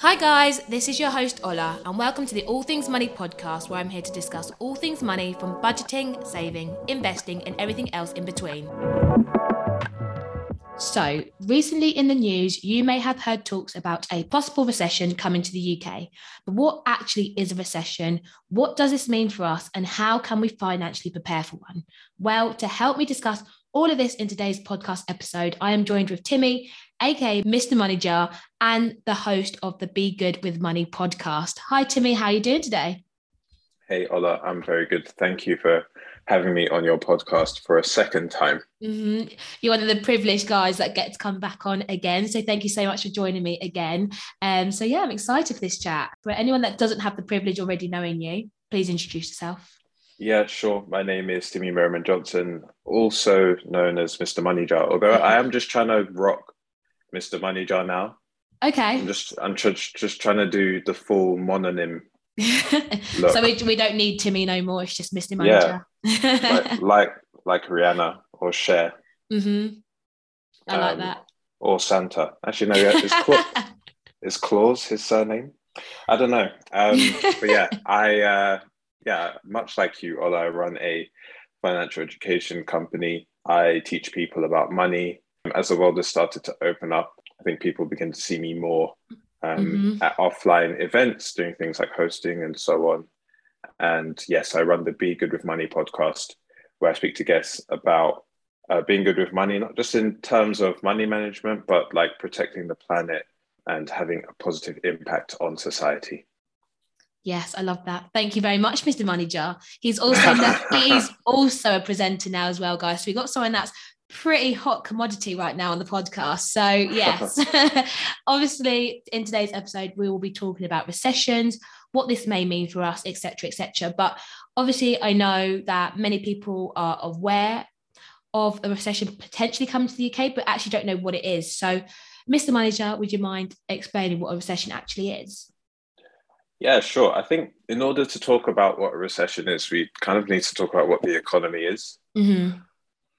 Hi, guys, this is your host Ola, and welcome to the All Things Money podcast, where I'm here to discuss all things money from budgeting, saving, investing, and everything else in between. So, recently in the news, you may have heard talks about a possible recession coming to the UK. But what actually is a recession? What does this mean for us? And how can we financially prepare for one? Well, to help me discuss all of this in today's podcast episode, I am joined with Timi, aka Mr. Money Jar, and the host of the Be Good with Money podcast. Hi, Timi. How are you doing today? Hey, Ola. I'm very good. Thank you for having me on your podcast for a second time. Mm-hmm. You're one of the privileged guys that get to come back on again. So thank you so much for joining me again. Um, so yeah, I'm excited for this chat. For anyone that doesn't have the privilege already knowing you, please introduce yourself. Yeah, sure. My name is Timi Merriman Johnson, also known as Mr. Money Jar. Although I am just trying to rock Mr. Money Jar now. Okay. I'm just I'm tr- just trying to do the full mononym. so we, we don't need Timi no more. It's just Mr. Money Yeah. like, like like Rihanna or Cher. Mm-hmm. I like Um, that. or Santa. Actually, no, yeah, it's is Claus his surname? I don't know. Um, but yeah, I uh, yeah, much like you, Ola, I run a financial education company. I teach people about money. As the world has started to open up, I think people begin to see me more um, Mhm. at offline events, doing things like hosting and so on. And yes, I run the Be Good with Money podcast, where I speak to guests about uh, being good with money, not just in terms of money management, but like protecting the planet and having a positive impact on society. Yes, I love that. Thank you very much, Mr. Jar. He's also he's also a presenter now as well, guys. So we got someone that's pretty hot commodity right now on the podcast. So yes, obviously in today's episode we will be talking about recessions, what this may mean for us, etc., etc. But obviously, I know that many people are aware of a recession potentially coming to the UK, but actually don't know what it is. So, Mr. Money Jar, would you mind explaining what a recession actually is? Yeah, sure. I think in order to talk about what a recession is, we kind of need to talk about what the economy is. Mm-hmm.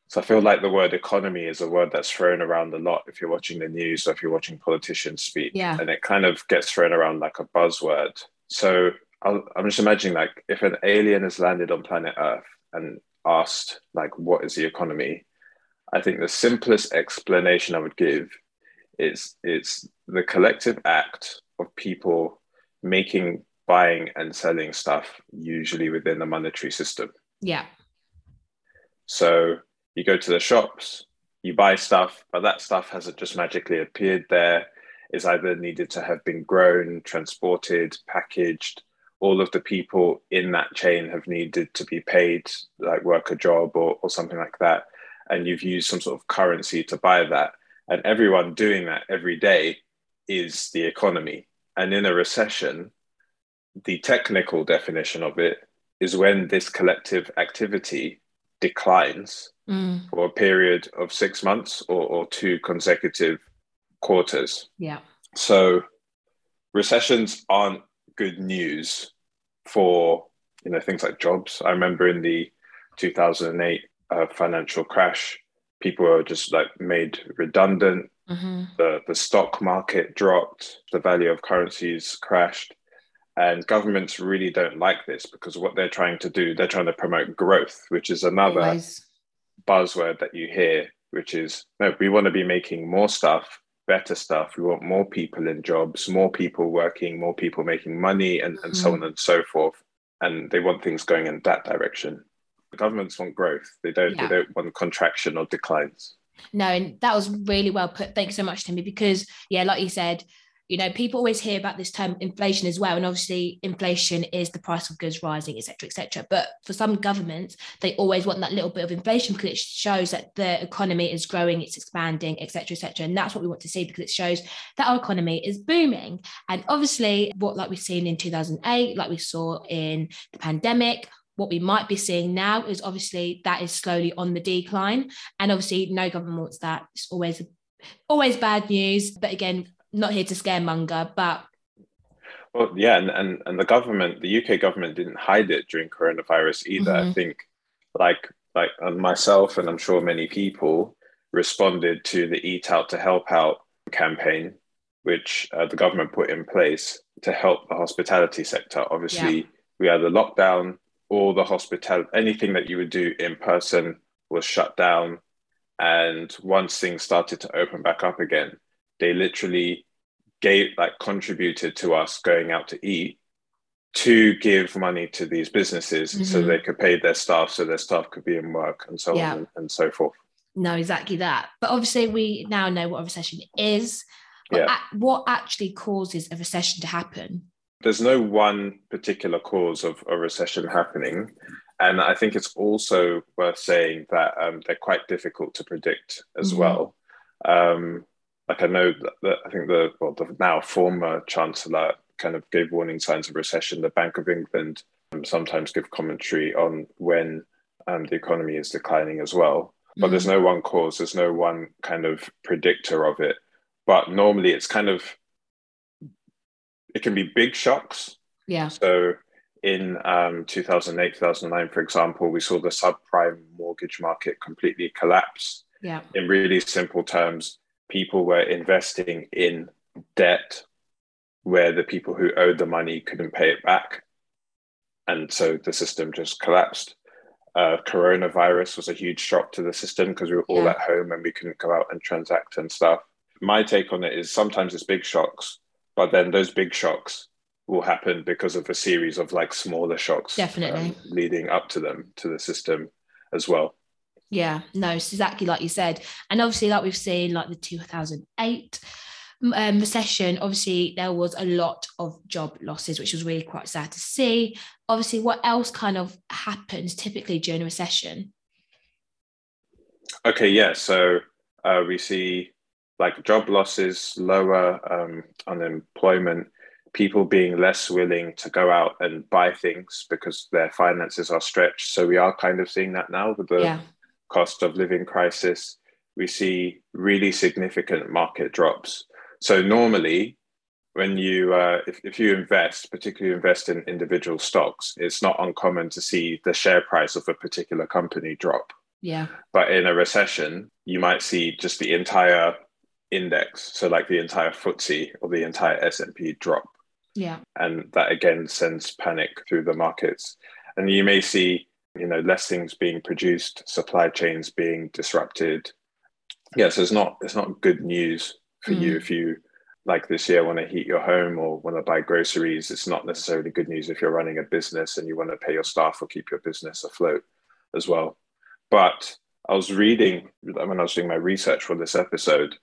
So I feel like the word economy is a word that's thrown around a lot if you're watching the news or if you're watching politicians speak. Yeah. And it kind of gets thrown around like a buzzword. So I'll, I'm just imagining like if an alien has landed on planet Earth and asked like, what is the economy? I think the simplest explanation I would give is it's the collective act of people making, buying and selling stuff, usually within the monetary system. Yeah. So you go to the shops, you buy stuff, but that stuff hasn't just magically appeared there. It's either needed to have been grown, transported, packaged. All of the people in that chain have needed to be paid, like work a job or, or something like that. And you've used some sort of currency to buy that. And everyone doing that every day is the economy. And in a recession, the technical definition of it is when this collective activity declines Mm, for a period of six months or, or two consecutive quarters. yeah. So recessions aren't good news for you know things like jobs. I remember in the 2008 uh, financial crash, people were just like made redundant. Hmm The the stock market dropped. The value of currencies crashed. And governments really don't like this because what they're trying to do, they're trying to promote growth, which is another Always. buzzword that you hear, which is no, we want to be making more stuff, better stuff. We want more people in jobs, more people working, more people making money, and, and so on and so forth. And they want things going in that direction. Governments want growth. They don't. Yeah. They don't want contraction or declines. No, and that was really well put. Thanks so much, Timi. Because yeah, like you said, you know, people always hear about this term inflation as well, and obviously inflation is the price of goods rising, etc., etc. But for some governments, they always want that little bit of inflation because it shows that the economy is growing, it's expanding, etc., etc. And that's what we want to see because it shows that our economy is booming. And obviously, what like we've seen in 2008, like we saw in the pandemic, what we might be seeing now is obviously that is slowly on the decline and obviously no government wants that it's always always bad news but again not here to scaremonger but Well, yeah, and, and and the government, the UK government, didn't hide it during coronavirus either. I Mhm. think, like like uh, myself, and I'm sure many people responded to the Eat Out to Help Out campaign, which uh, the government put in place to help the hospitality sector. Obviously, Yeah. we had the lockdown, all the hospital, anything that you would do in person was shut down. And once things started to open back up again, they literally gave, like, contributed to us going out to eat to give money to these businesses so Mhm. they could pay their staff so their staff could be in work and so Yeah. on and, so forth. No, exactly that. But obviously, we now know what a recession is. But Yeah. what actually causes a recession to happen? There's no one particular cause of a recession happening. And I think it's also worth saying that um, they're quite difficult to predict as Mhm. well. Um, like I know that, that I think the, well, the now former chancellor kind of gave warning signs of recession. The Bank of England um, sometimes give commentary on when um, the economy is declining as well. But there's Mm. no one cause, there's no one kind of predictor of it. But normally it's kind of, it can be big shocks yeah, so in um, 2008, 2009, for example, we saw the subprime mortgage market completely collapse. yeah, In really simple terms, people were investing in debt where the people who owed the money couldn't pay it back. And so the system just collapsed. Uh, coronavirus was a huge shock to the system because we were all Yeah. at home and we couldn't go out and transact and stuff. My take on it is sometimes it's big shocks, but then those big shocks will happen because of a series of like smaller shocks Definitely. um, leading up to them to the system as well. yeah. No, it's exactly like you said. And obviously, like we've seen, like the 2008 um, recession, obviously, there was a lot of job losses, which was really quite sad to see. Obviously, what else kind of happens typically during a recession? Okay, yeah. So uh, we see like job losses, lower um, unemployment, people being less willing to go out and buy things because their finances are stretched. So we are kind of seeing that now with the Yeah, cost of living crisis. We see really significant market drops. So normally, when you uh, if, if you invest, particularly invest in individual stocks, it's not uncommon to see the share price of a particular company drop. yeah, But in a recession, you might see just the entire index, so like the entire FTSE or the entire S&P drop. yeah, And that again sends panic through the markets. And you may see, you know, less things being produced, supply chains being disrupted. Yes, it's not it's not good news for you Mm. if you like this year want to heat your home or want to buy groceries. It's not necessarily good news if you're running a business and you want to pay your staff or keep your business afloat as well. But I was reading when I was doing my research for this episode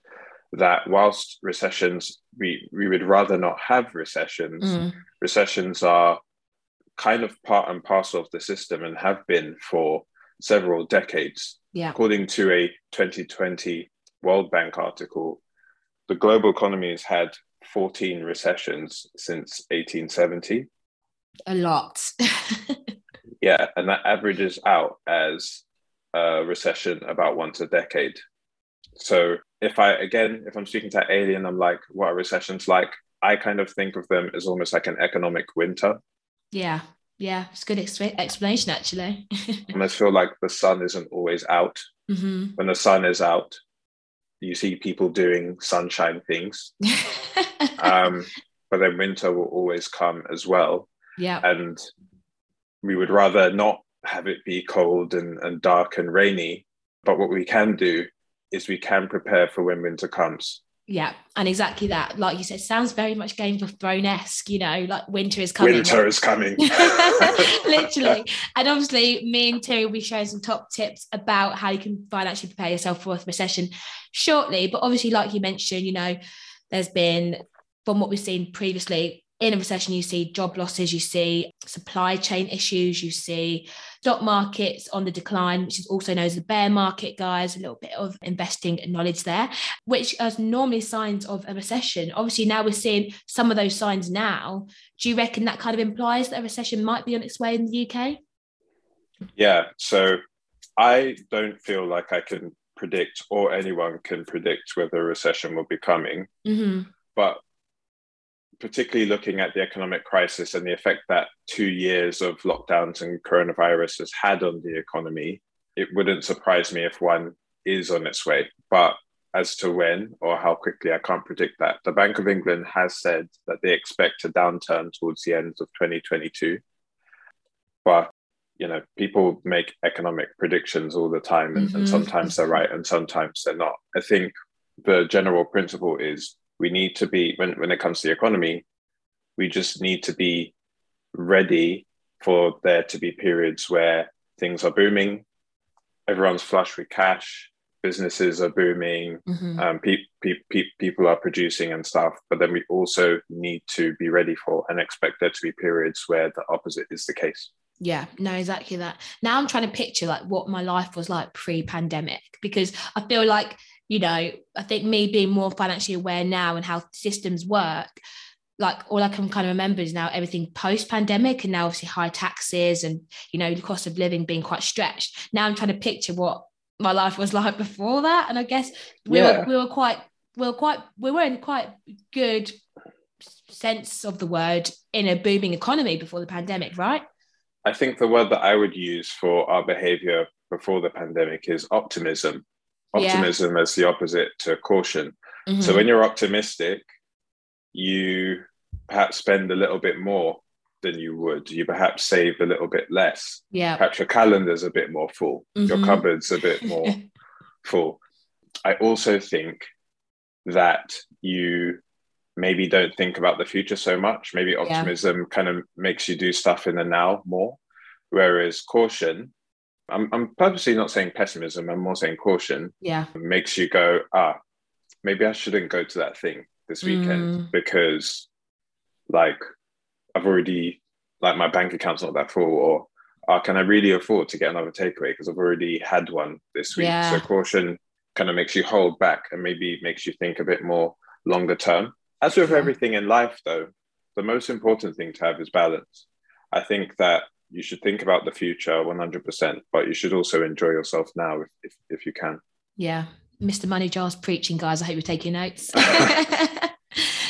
that whilst recessions, we, we would rather not have recessions, Mm. recessions are kind of part and parcel of the system and have been for several decades. yeah, According to a 2020 World Bank article, the global economy has had 14 recessions since 1870. a lot. Yeah, and that averages out as a recession about once a decade. So if I again, if I'm speaking to alien, I'm like, what are recessions like? I kind of think of them as almost like an economic winter. yeah, yeah, it's a good exp- explanation actually. I almost feel like the sun isn't always out. hmm When the sun is out, you see people doing sunshine things. Um, but then winter will always come as well. yeah, and we would rather not have it be cold and, and dark and rainy. But what we can do is we can prepare for when winter comes. yeah, and exactly that. Like you said, sounds very much Game of Thrones esque. You know, like winter is coming. Winter is coming. Literally. And obviously, me and Terry will be sharing some top tips about how you can financially prepare yourself for a recession shortly. But obviously, like you mentioned, you know, there's been, from what we've seen previously, in a recession, you see job losses, you see supply chain issues, you see stock markets on the decline, which is also known as the bear market, guys. A little bit of investing knowledge there, which are normally signs of a recession. Obviously, now we're seeing some of those signs now. Do you reckon that kind of implies that a recession might be on its way in the UK? Yeah. So I don't feel like I can predict or anyone can predict whether a recession will be coming. hmm But particularly looking at the economic crisis and the effect that two years of lockdowns and coronavirus has had on the economy, it wouldn't surprise me if one is on its way. But as to when or how quickly, I can't predict that. The Bank of England has said that they expect a downturn towards the end of 2022. But you know, people make economic predictions all the time, and, mm-hmm. and sometimes they're right and sometimes they're not. I think the general principle is we need to be when, when it comes to the economy, we just need to be ready for there to be periods where things are booming, everyone's flush with cash, businesses are booming, mm-hmm. um, pe- pe- pe- people are producing and stuff. But then we also need to be ready for and expect there to be periods where the opposite is the case. Yeah, no, exactly that. Now I'm trying to picture like what my life was like pre-pandemic because I feel like, you know, I think me being more financially aware now and how systems work, like all I can kind of remember is now everything post-pandemic and now obviously high taxes and you know the cost of living being quite stretched. Now I'm trying to picture what my life was like before that. And I guess we yeah. were we were quite we were quite we were in quite good sense of the word in a booming economy before the pandemic, right? I think the word that I would use for our behavior before the pandemic is optimism. Optimism yeah. as the opposite to caution. Mm-hmm. So when you're optimistic, you perhaps spend a little bit more than you would. You perhaps save a little bit less. Yeah. Perhaps your calendar's a bit more full. Mm-hmm. Your cupboard's a bit more full. I also think that you maybe don't think about the future so much. Maybe optimism yeah. kind of makes you do stuff in the now more. Whereas caution, I'm, I'm purposely not saying pessimism, I'm more saying caution. Yeah. Makes you go, ah, maybe I shouldn't go to that thing this weekend mm. because like I've already like my bank account's not that full or uh, can I really afford to get another takeaway because I've already had one this week. Yeah. So caution kind of makes you hold back and maybe makes you think a bit more longer term. As with yeah. everything in life, though, the most important thing to have is balance. I think that you should think about the future 100%, but you should also enjoy yourself now if, if, if you can. Yeah. Mr. Money Jar's preaching, guys. I hope you're taking notes.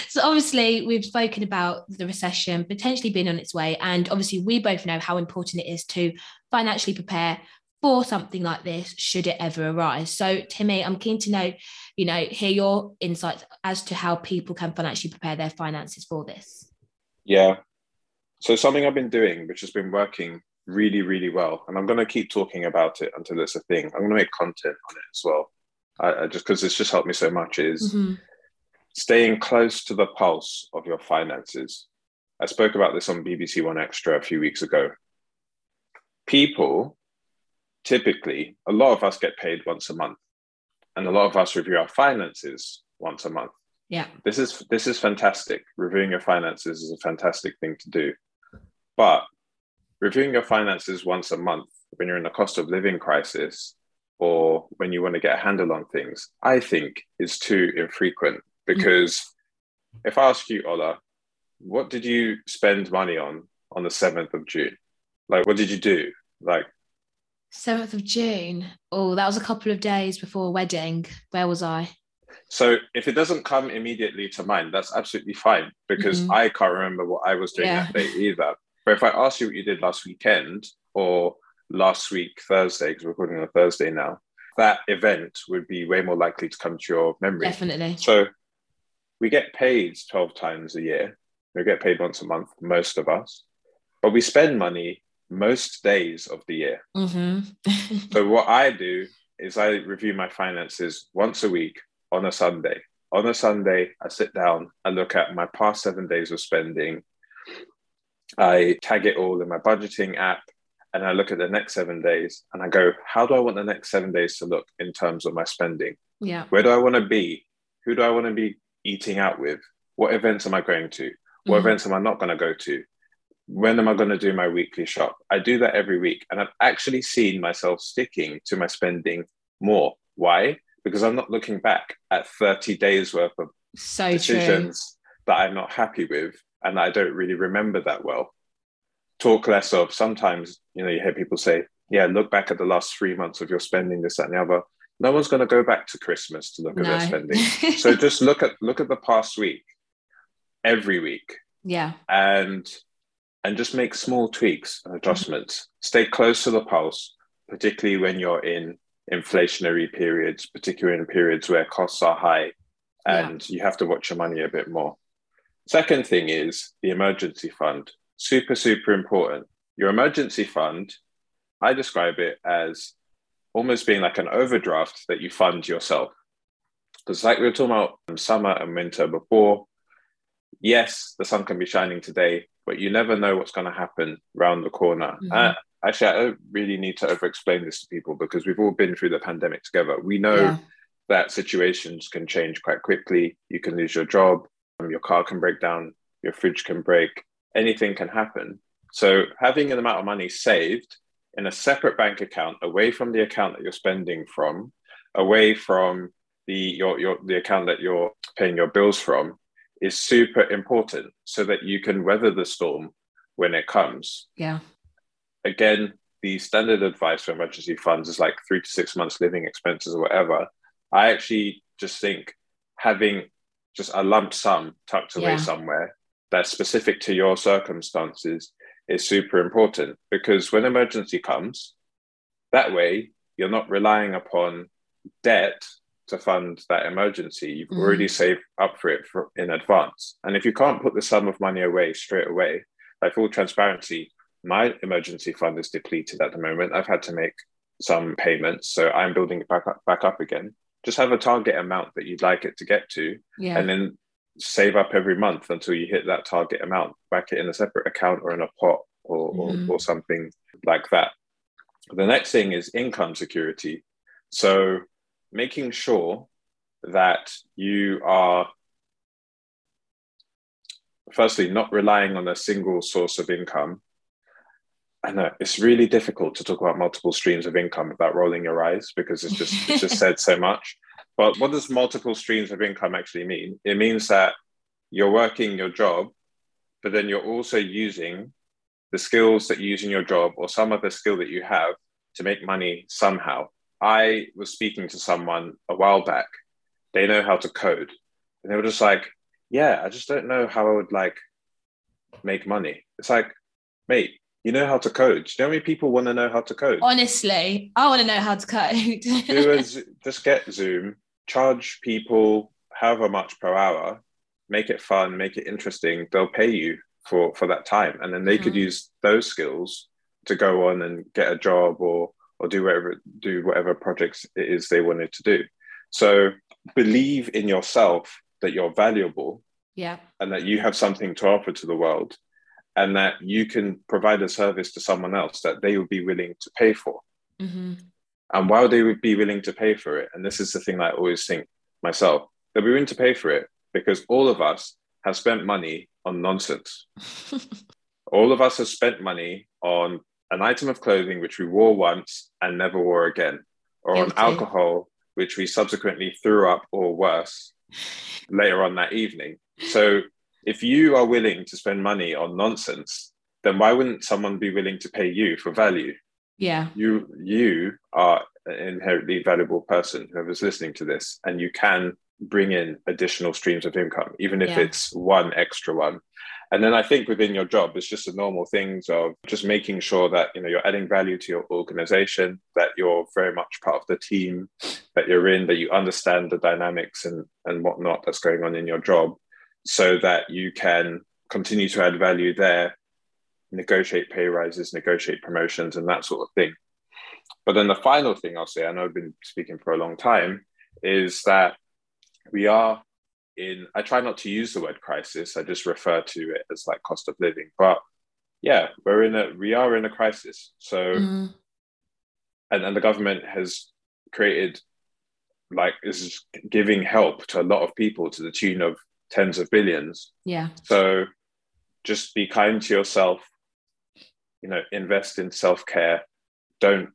so obviously we've spoken about the recession potentially being on its way and obviously we both know how important it is to financially prepare for something like this should it ever arise so timi i'm keen to know you know hear your insights as to how people can financially prepare their finances for this yeah so something i've been doing which has been working really really well and i'm going to keep talking about it until it's a thing i'm going to make content on it as well I, I just because it's just helped me so much is mm-hmm staying close to the pulse of your finances. I spoke about this on BBC One Extra a few weeks ago. People typically, a lot of us get paid once a month, and a lot of us review our finances once a month. Yeah. This is this is fantastic. Reviewing your finances is a fantastic thing to do. But reviewing your finances once a month when you're in a cost of living crisis or when you want to get a handle on things, I think is too infrequent because if I ask you, Ola, what did you spend money on on the 7th of June? Like, what did you do? Like, 7th of June. Oh, that was a couple of days before a wedding. Where was I? So if it doesn't come immediately to mind, that's absolutely fine because mm-hmm. I can't remember what I was doing yeah. that day either. But if I ask you what you did last weekend or last week, Thursday, because we're recording on a Thursday now, that event would be way more likely to come to your memory. Definitely. So we get paid 12 times a year. We get paid once a month, most of us, but we spend money most days of the year. Mm-hmm. so, what I do is I review my finances once a week on a Sunday. On a Sunday, I sit down, I look at my past seven days of spending. I tag it all in my budgeting app and I look at the next seven days and I go, how do I want the next seven days to look in terms of my spending? Yeah. Where do I want to be? Who do I want to be eating out with? What events am I going to? What mm-hmm. events am I not going to go to? When am I going to do my weekly shop? I do that every week. And I've actually seen myself sticking to my spending more. Why? Because I'm not looking back at 30 days worth of so decisions true. that I'm not happy with and I don't really remember that well. Talk less of sometimes, you know, you hear people say, yeah, look back at the last three months of your spending, this, that, and the other no one's going to go back to Christmas to look no. at their spending. so just look at look at the past week, every week. Yeah. And and just make small tweaks and adjustments. Mm-hmm. Stay close to the pulse, particularly when you're in inflationary periods, particularly in periods where costs are high and yeah. you have to watch your money a bit more. Second thing is the emergency fund. Super, super important. Your emergency fund, I describe it as almost being like an overdraft that you fund yourself. Because, like we were talking about summer and winter before, yes, the sun can be shining today, but you never know what's going to happen around the corner. Mm-hmm. Uh, actually, I don't really need to over explain this to people because we've all been through the pandemic together. We know yeah. that situations can change quite quickly. You can lose your job, Um, your car can break down, your fridge can break, anything can happen. So, having an amount of money saved in a separate bank account away from the account that you're spending from, away from the your, your the account that you're paying your bills from is super important so that you can weather the storm when it comes. Yeah. Again, the standard advice for emergency funds is like three to six months living expenses or whatever. I actually just think having just a lump sum tucked away yeah. somewhere that's specific to your circumstances is super important because when emergency comes, that way you're not relying upon debt to fund that emergency. You've mm-hmm. already saved up for it for, in advance. And if you can't put the sum of money away straight away, like full transparency, my emergency fund is depleted at the moment. I've had to make some payments, so I'm building it back up, back up again. Just have a target amount that you'd like it to get to, yeah. and then save up every month until you hit that target amount. Back it in a separate account or in a pot or, mm-hmm. or, or something like that. The next thing is income security. So making sure that you are firstly not relying on a single source of income I know it's really difficult to talk about multiple streams of income without rolling your eyes because it's just it's just said so much. But what does multiple streams of income actually mean? It means that you're working your job, but then you're also using the skills that you use in your job or some other skill that you have to make money somehow. I was speaking to someone a while back. They know how to code. And they were just like, yeah, I just don't know how I would like make money. It's like, mate, you know how to code. Do you know how many people want to know how to code? Honestly, I want to know how to code. Do as, just get Zoom, charge people however much per hour, make it fun, make it interesting. They'll pay you for for that time, and then they mm-hmm. could use those skills to go on and get a job or or do whatever do whatever projects it is they wanted to do. So believe in yourself that you're valuable, yeah, and that you have something to offer to the world, and that you can provide a service to someone else that they would be willing to pay for. Mm-hmm. And while they would be willing to pay for it, and this is the thing I always think myself, they'll be willing to pay for it because all of us have spent money on nonsense. all of us have spent money on an item of clothing which we wore once and never wore again, or Guilty. on alcohol which we subsequently threw up or worse later on that evening. So if you are willing to spend money on nonsense, then why wouldn't someone be willing to pay you for value? Yeah. You you are an inherently valuable person, whoever's listening to this, and you can bring in additional streams of income, even if yeah. it's one extra one. And then I think within your job, it's just the normal things of just making sure that you know you're adding value to your organization, that you're very much part of the team that you're in, that you understand the dynamics and and whatnot that's going on in your job, so that you can continue to add value there, negotiate pay rises, negotiate promotions, and that sort of thing. But then the final thing I'll say, I know I've been speaking for a long time, is that we are in i try not to use the word crisis i just refer to it as like cost of living but yeah we're in a we are in a crisis so mm. and, and the government has created like is giving help to a lot of people to the tune of tens of billions yeah so just be kind to yourself you know invest in self-care don't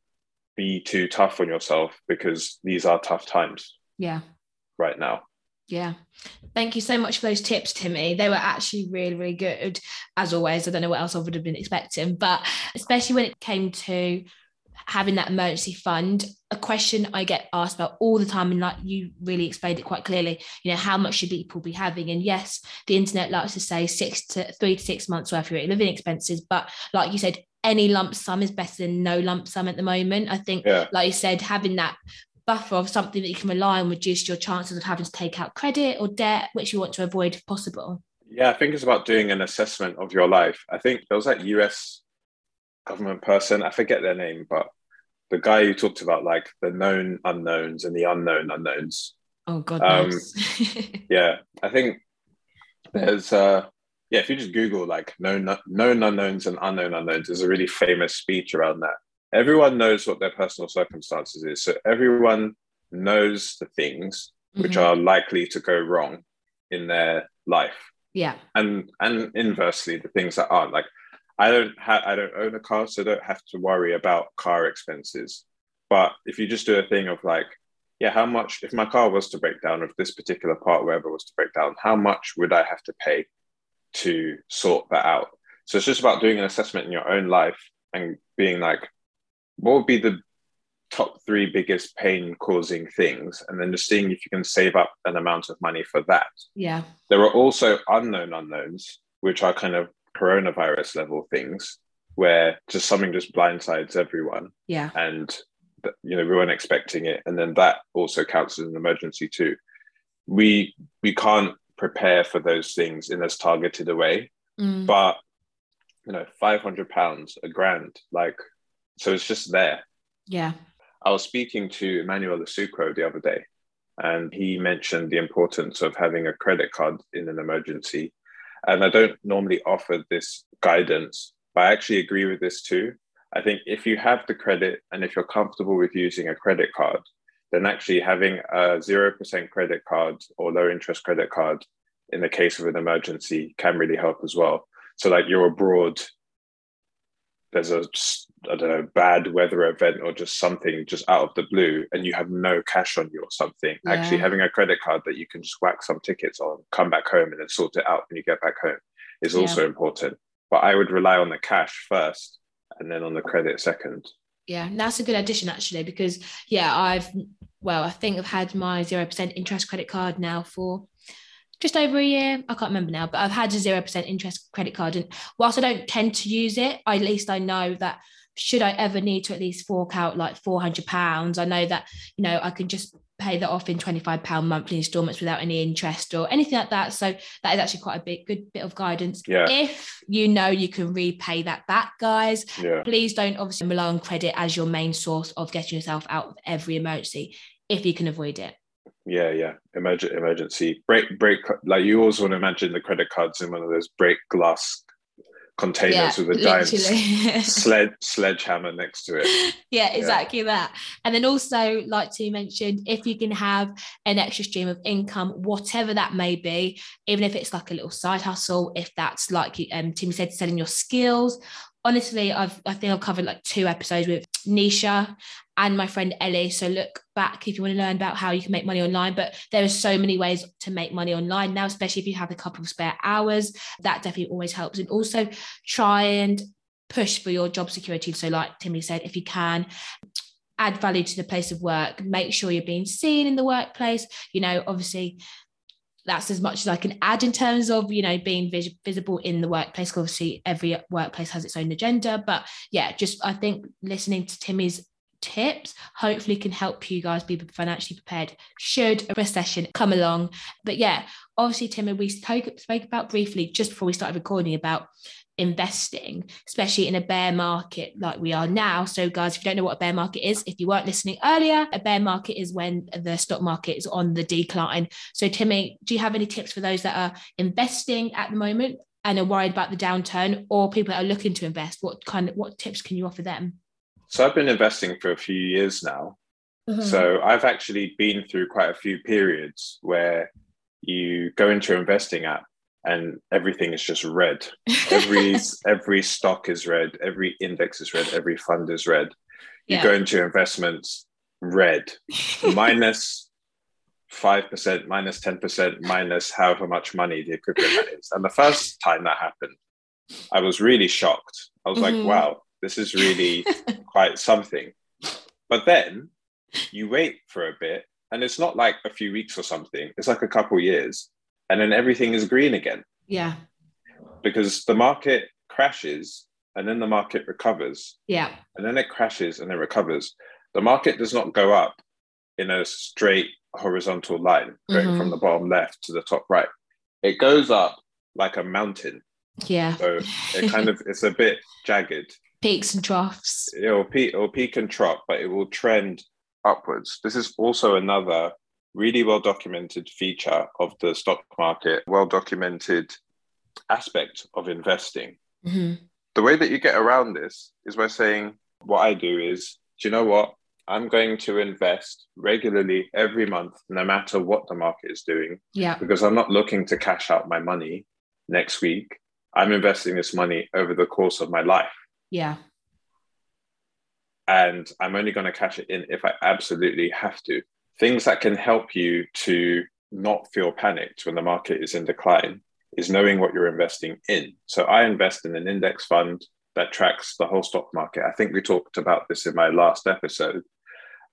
be too tough on yourself because these are tough times yeah right now yeah. Thank you so much for those tips, Timi. They were actually really, really good. As always, I don't know what else I would have been expecting, but especially when it came to having that emergency fund, a question I get asked about all the time, and like you really explained it quite clearly, you know, how much should people be having? And yes, the internet likes to say six to three to six months worth of your living expenses, but like you said, any lump sum is better than no lump sum at the moment. I think, Yeah. like you said, having that buffer of something that you can rely on reduce your chances of having to take out credit or debt, which you want to avoid if possible. Yeah, I think it's about doing an assessment of your life. I think there was that US government person, I forget their name, but the guy who talked about like the known unknowns and the unknown unknowns. Oh God Um. Yeah, I think there's uh yeah, if you just Google like known known unknowns and unknown unknowns, there's a really famous speech around that. Everyone knows what their personal circumstances is. So everyone knows the things which Mhm. are likely to go wrong in their life. yeah, and and inversely the things that aren't like i don't have i don't own a car so I don't have to worry about car expenses. But if you just do a thing of like yeah how much if my car was to break down if this particular part wherever was to break down how much would i have to pay to sort that out? So it's just about doing an assessment in your own life and being like what would be the top three biggest pain causing things? And then just seeing if you can save up an amount of money for that. Yeah, there are also unknown unknowns, which are kind of coronavirus level things where just something just blindsides everyone. Yeah, and you know we weren't expecting it. And then that also counts as an emergency too. We we can't prepare for those things in as targeted a way Mm. but you know 500 pounds a grand like so it's just there. Yeah, I was speaking to Emmanuel Asuquo the other day, and he mentioned the importance of having a credit card in an emergency. And I don't normally offer this guidance, but I actually agree with this too. I think if you have the credit and if you're comfortable with using a credit card, then actually having a 0% credit card or low interest credit card in the case of an emergency can really help as well. So, like you're abroad, there's a I don't know bad weather event or just something just out of the blue, and you have no cash on you or something. Actually, having a credit card that you can just whack some tickets on, come back home, and then sort it out when you get back home is Yeah. also important. But I would rely on the cash first, and then on the credit second. Yeah, that's a good addition actually, because yeah, I've well, I think I've had my zero percent interest credit card now for just over a year. I can't remember now, but I've had a zero percent interest credit card, and whilst I don't tend to use it, at least I know that should I ever need to at least fork out like four hundred pounds, I know that you know I can just pay that off in twenty five pound monthly installments without any interest or anything like that. So that is actually quite a big good bit of guidance. Yeah. If you know you can repay that back, guys, Yeah, please don't obviously rely on credit as your main source of getting yourself out of every emergency if you can avoid it. Yeah, yeah. Emerg- emergency break, break. Like you always want to imagine the credit cards in one of those break glass containers with a giant sled sledgehammer next to it. yeah, exactly that. And then also, like to mention, if you can have an extra stream of income, whatever that may be, even if it's like a little side hustle, if that's like um, Tim said, selling your skills. Honestly, I've I think I've covered like two episodes with Nisha and my friend Ellie. So look back if you want to learn about how you can make money online. But there are so many ways to make money online now, especially if you have a couple of spare hours. That definitely always helps. And also try and push for your job security. So, like Timi said, if you can, add value to the place of work, make sure you're being seen in the workplace. You know, obviously, that's as much as I can add in terms of, you know, being vis- visible in the workplace. Obviously, every workplace has its own agenda. But yeah, just I think listening to Timi's tips hopefully can help you guys be financially prepared should a recession come along. But yeah, obviously, Timi, we spoke, spoke about briefly just before we started recording about investing, especially in a bear market like we are now. So, guys, if you don't know what a bear market is, if you weren't listening earlier, a bear market is when the stock market is on the decline. So, Timi, do you have any tips for those that are investing at the moment and are worried about the downturn, or people that are looking to invest? What kind of what tips can you offer them? So I've been investing for a few years now. Mm-hmm. So I've actually been through quite a few periods where you go into your investing app and everything is just red. Every every stock is red, every index is red, every fund is red. You Yeah. go into investments, red, minus five percent, minus ten percent, minus however much money the equivalent is. And the first time that happened, I was really shocked. I was Mhm. like, wow, this is really quite something. But then you wait for a bit, and it's not like a few weeks or something, it's like a couple years, and then everything is green again yeah, because the market crashes and then the market recovers. Yeah. And then it crashes and it recovers. The market does not go up in a straight horizontal line going mm-hmm. from the bottom left to the top right. It goes up like a mountain. Yeah. So it kind of it's a bit jagged. Peaks and troughs. It will peak, it will peak and trough, but it will trend upwards. This is also another really well documented feature of the stock market, well documented aspect of investing. Mm-hmm. The way that you get around this is by saying, What I do is, do you know what? I'm going to invest regularly every month, no matter what the market is doing. Yeah. Because I'm not looking to cash out my money next week. I'm investing this money over the course of my life. Yeah. And I'm only going to cash it in if I absolutely have to. Things that can help you to not feel panicked when the market is in decline is knowing what you're investing in. So I invest in an index fund that tracks the whole stock market. I think we talked about this in my last episode.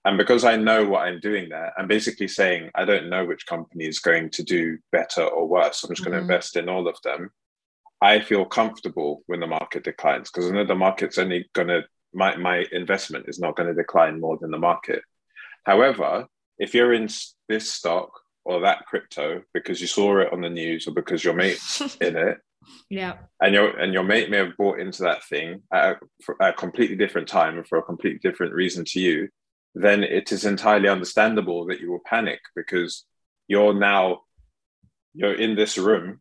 And because I know what I'm doing there, I'm basically saying I don't know which company is going to do better or worse. I'm just mm-hmm. going to invest in all of them. I feel comfortable when the market declines because I know the market's only going to, my, my investment is not going to decline more than the market. However, if you're in this stock or that crypto because you saw it on the news or because your mate's in it, yeah, and your and your mate may have bought into that thing at a, a completely different time and for a completely different reason to you, then it is entirely understandable that you will panic because you're now you're in this room,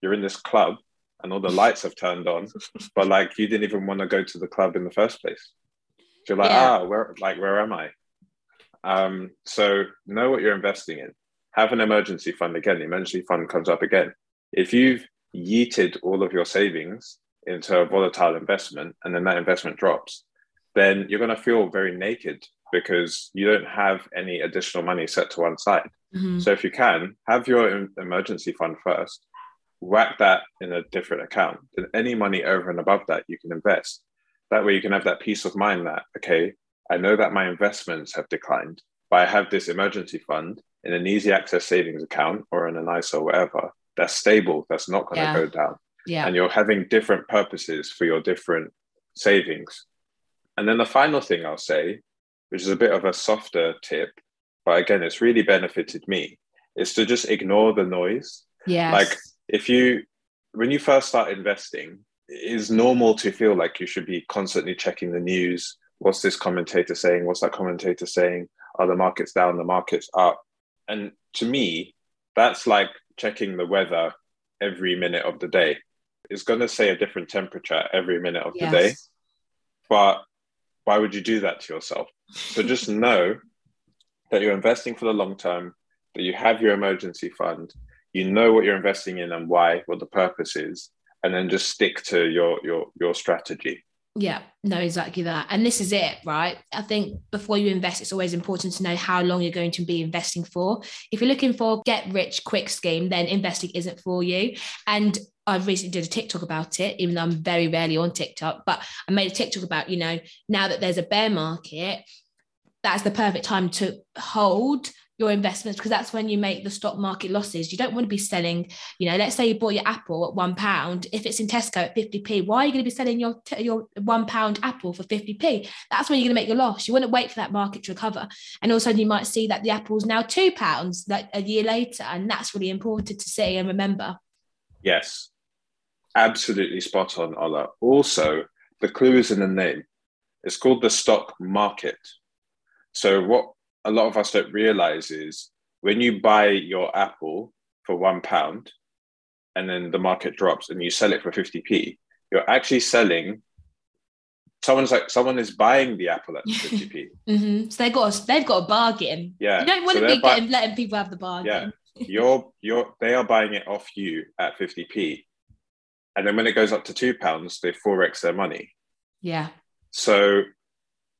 you're in this club, and all the lights have turned on, but like you didn't even want to go to the club in the first place. So you're like, yeah. ah, where like where am I? Um, so know what you're investing in. Have an emergency fund again. The emergency fund comes up again. If you've yeeted all of your savings into a volatile investment and then that investment drops, then you're going to feel very naked because you don't have any additional money set to one side. Mm-hmm. So if you can, have your emergency fund first, whack that in a different account. Then any money over and above that you can invest. That way you can have that peace of mind that, okay, I know that my investments have declined, but I have this emergency fund in an easy access savings account or in an ISA or whatever that's stable, that's not going to yeah. go down. Yeah. And you're having different purposes for your different savings. And then the final thing I'll say, which is a bit of a softer tip, but again, it's really benefited me, is to just ignore the noise. Yeah. Like if you, when you first start investing, it is normal to feel like you should be constantly checking the news, what's this commentator saying? What's that commentator saying? Are the markets down? The markets up? And to me, that's like checking the weather every minute of the day. It's going to say a different temperature every minute of yes. the day. But why would you do that to yourself? So just know that you're investing for the long term, that you have your emergency fund, you know what you're investing in and why, what the purpose is, and then just stick to your your your strategy. Yeah, no, exactly that. And this is it, right? I think before you invest, it's always important to know how long you're going to be investing for. If you're looking for get rich quick scheme, then investing isn't for you. And I recently did a TikTok about it, even though I'm very rarely on TikTok, but I made a TikTok about, you know, now that there's a bear market, that's the perfect time to hold your investments because that's when you make the stock market losses. You don't want to be selling, you know, let's say you bought your apple at one pound. If it's in Tesco at 50p, why are you going to be selling your your one pound apple for 50p? That's when you're going to make your loss. You wouldn't wait for that market to recover. And also you might see that the apple's now two pounds like a year later. And that's really important to see and remember. Yes. Absolutely spot on, Ola. Also, the clue is in the name. It's called the stock market. So what a lot of us don't realize is when you buy your apple for one pound and then the market drops and you sell it for 50p, you're actually selling someone's like someone is buying the apple at 50p. mm-hmm. So they've got a, they've got a bargain. Yeah. You don't want so to be buy- getting, letting people have the bargain. Yeah. you're you're they are buying it off you at 50p. And then when it goes up to two pounds, they forex their money. Yeah. So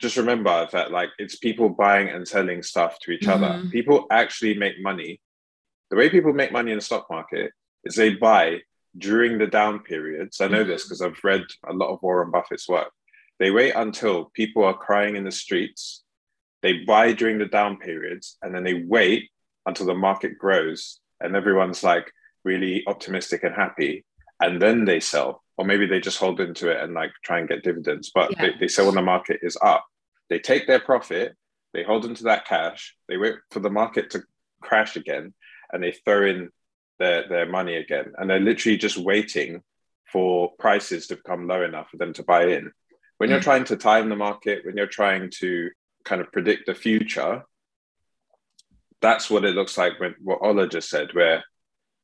just remember that like it's people buying and selling stuff to each mm-hmm. other. People actually make money. The way people make money in the stock market is they buy during the down periods. I know mm-hmm. this because I've read a lot of Warren Buffett's work. They wait until people are crying in the streets. They buy during the down periods and then they wait until the market grows and everyone's like really optimistic and happy. and then they sell. Or maybe they just hold into it and like try and get dividends, but Yeah. they, they sell when the market is up. They take their profit, they hold into that cash, they wait for the market to crash again, and they throw in their, their money again. And they're literally just waiting for prices to become low enough for them to buy in. When you're Mm. trying to time the market, when you're trying to kind of predict the future, that's what it looks like when what Ola just said, where,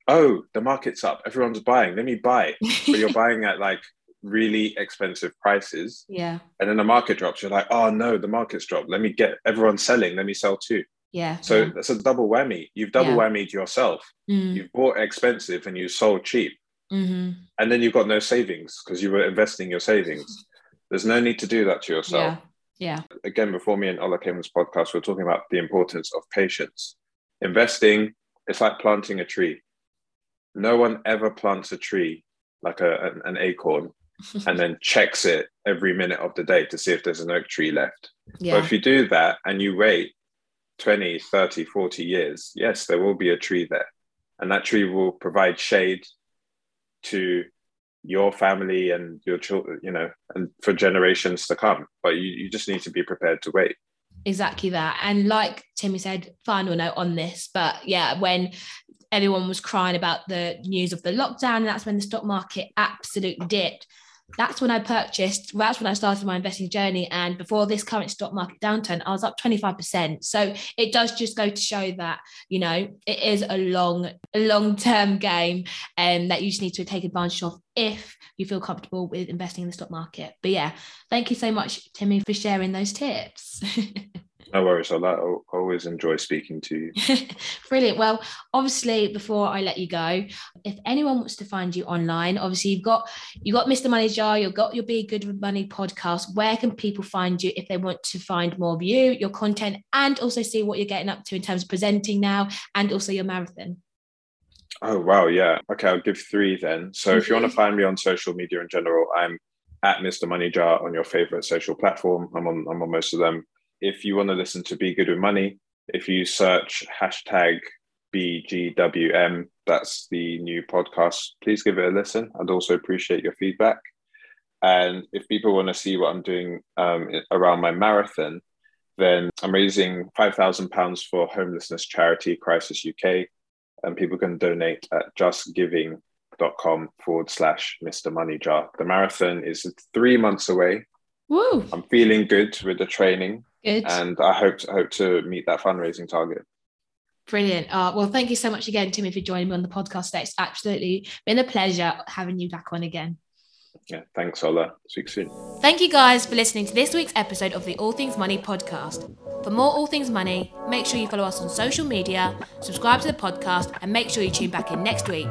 oh, the market's up, everyone's buying, let me buy. But you're buying at like really expensive prices. yeah, And then the market drops, you're like, oh no, the market's dropped. Let me get everyone selling, let me sell too. yeah. So yeah. that's a double whammy. You've double Yeah. whammied yourself. Mm, You've bought expensive and you sold cheap. mhm. And then you've got no savings because you were investing your savings. There's no need to do that to yourself Yeah, yeah, again, before me and Ola came on this podcast, we are talking about the importance of patience. Investing, it's like planting a tree. No one ever plants a tree like a, an, acorn and then checks it every minute of the day to see if there's an oak tree left. But if you do that and you wait 20, 30, 40 years, yes, there will be a tree there. And that tree will provide shade to your family and your children, you know, and for generations to come. But you, you just need to be prepared to wait. exactly that. And like Timi said, final note on this, but yeah, when everyone was crying about the news of the lockdown, and that's when the stock market absolutely dipped. That's when I purchased, that's when I started my investing journey. And before this current stock market downturn, I was up 25%. So it does just go to show that, you know, it is a long, a long-term game and that you just need to take advantage of if you feel comfortable with investing in the stock market. But yeah, thank you so much, Timi, for sharing those tips. No worries. I like, always enjoy speaking to you. Brilliant. Well, obviously, before I let you go, if anyone wants to find you online, obviously you've got you got Mr. Money Jar, you've got your Be Good with Money podcast. Where can people find you if they want to find more of you, your content, and also see what you're getting up to in terms of presenting now and also your marathon? Oh, wow. Yeah. Okay. I'll give three then. So if you want to mm-hmm. find me on social media in general, I'm at Mr. Money Jar on your favorite social platform. I'm on, I'm on most of them. If you want to listen to Be Good with Money, if you search hashtag BGWM, that's the new podcast. Please give it a listen. I'd also appreciate your feedback. And if people want to see what I'm doing um, around my marathon, then I'm raising £5,000 for homelessness charity Crisis UK. And people can donate at justgiving.com forward slash Mr. Money Jar. The marathon is three months away. Woo! I'm feeling good with the training Good. and I hope to, hope to meet that fundraising target. Brilliant. Uh, well, thank you so much again, Timi, for joining me on the podcast today. It's absolutely been a pleasure having you back on again. Yeah, thanks, Ola. Speak soon. Thank you guys for listening to this week's episode of the All Things Money podcast. For more All Things Money, make sure you follow us on social media, subscribe to the podcast, and make sure you tune back in next week.